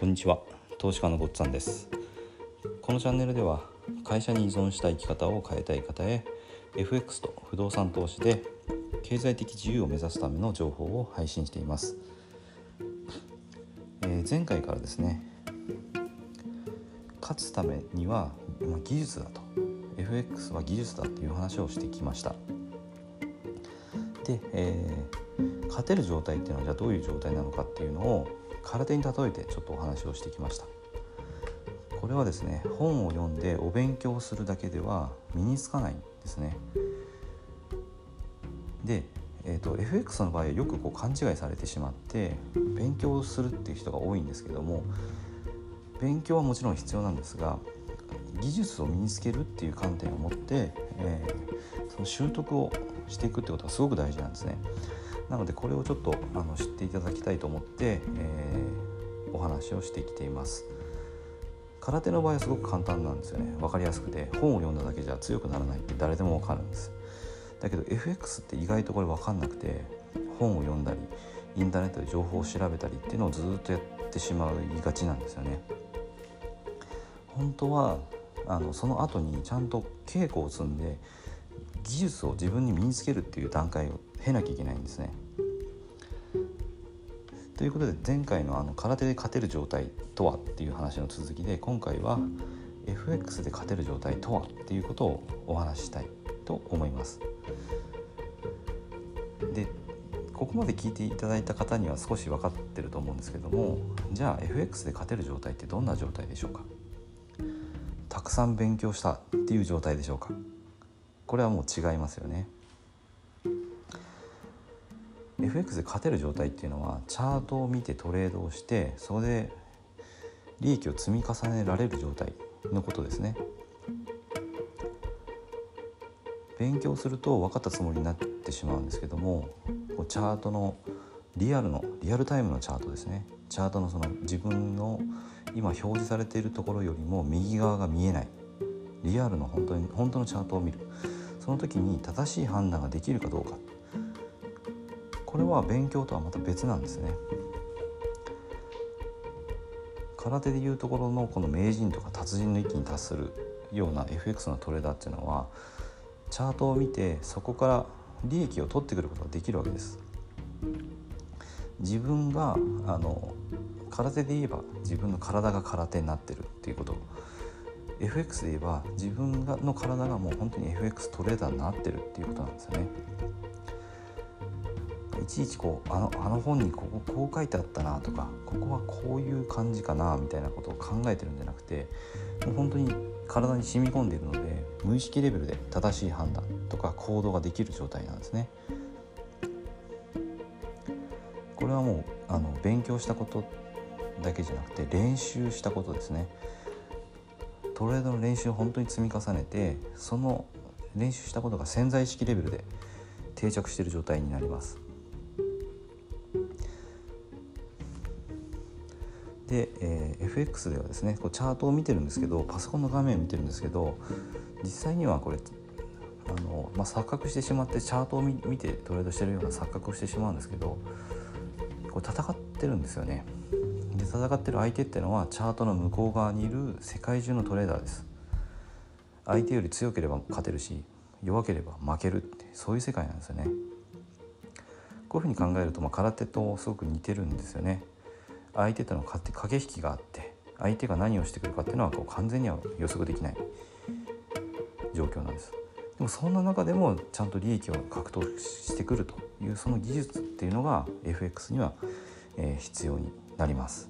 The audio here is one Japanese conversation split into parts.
こんにちは。投資家のごっつぁんです。このチャンネルでは会社に依存した生き方を変えたい方へ FX と不動産投資で経済的自由を目指すための情報を配信しています、えー、前回からですね勝つためには、技術だと。FX は技術だっていう話をしてきました。で、えー、勝てる状態っていうのはじゃあどういう状態なのかっていうのを空手に例えてちょっとお話をしてきましたこれはですね本を読んでお勉強するだけでは身につかないんですねで、えーと、FX の場合はよくこう勘違いされてしまって勉強するっていう人が多いんですけども勉強はもちろん必要なんですが技術を身につけるっていう観点を持って、えー、その習得をしていくってことがすごく大事なんですね。なのでこれをちょっとあの知っていただきたいと思って、えー、お話をしてきています。空手の場合はすごく簡単なんですよね。分かりやすくて本を読んだだけじゃ強くならないって誰でも分かるんです。だけど FX って意外とこれ分かんなくて本を読んだりインターネットで情報を調べたりっていうのをずっとやってしまいがちなんですよね。本当はあのその後にちゃんと稽古を積んで技術を自分に身につけるっていう段階を経なきゃいけないんですね。ということで前回のあの空手で勝てる状態とはっていう話の続きで今回は FX で勝てる状態とはっていうことをお話ししたいと思います。でここまで聞いていただいた方には少し分かってると思うんですけどもじゃあ FX で勝てる状態ってどんな状態でしょうか？たくさん勉強したっていう状態でしょうか？これはもう違いますよね。FX で勝てる状態っていうのはチャートを見てトレードをしてそこで利益を積み重ねられる状態のことですね。勉強すると分かったつもりになってしまうんですけどもチャートのリアルのリアルタイムのチャートですねチャートのその自分の今表示されているところよりも右側が見えないリアルの本当に本当のチャートを見る。その時に正しい判断ができるかどうか。これは勉強とはまた別なんですね。空手でいうところのこの名人とか達人の域に達するような FX のトレーダーっていうのはチャートを見てそこから利益を取ってくることができるわけです。自分があの空手で言えば自分の体が空手になってるっていうこと。FX で言えば自分がの体がもう本当に FX トレーダーになってるっていうことなんですよねいちいちこうあのあの本にこここう書いてあったなとかここはこういう感じかなみたいなことを考えてるんじゃなくてもう本当に体に染み込んでいるので無意識レベルで正しい判断とか行動ができる状態なんですね。これはもうあの勉強したことだけじゃなくて練習したことですね。トレードの練習を本当に積み重ねてその練習したことが潜在意識レベルで定着している状態になります。で、えー、FX ではですねこうチャートを見てるんですけどパソコンの画面を見てるんですけど実際にはこれあの、まあ、錯覚してしまってチャートを見てトレードしてるような錯覚をしてしまうんですけどこれ戦ってるんですよね。で戦ってる相手っていうのはチャートの向こう側にいる世界中のトレーダーです。相手より強ければ勝てるし弱ければ負けるってそういう世界なんですよね。こういうふうに考えると、まあ、空手とすごく似てるんですよね。相手との駆け引きがあって相手が何をしてくるかっていうのはこう完全には予測できない状況なんです。でもそんな中でもちゃんと利益を獲得してくるというその技術っていうのが FX には、必要になります。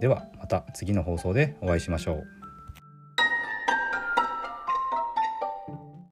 ではまた次の放送でお会いしましょう。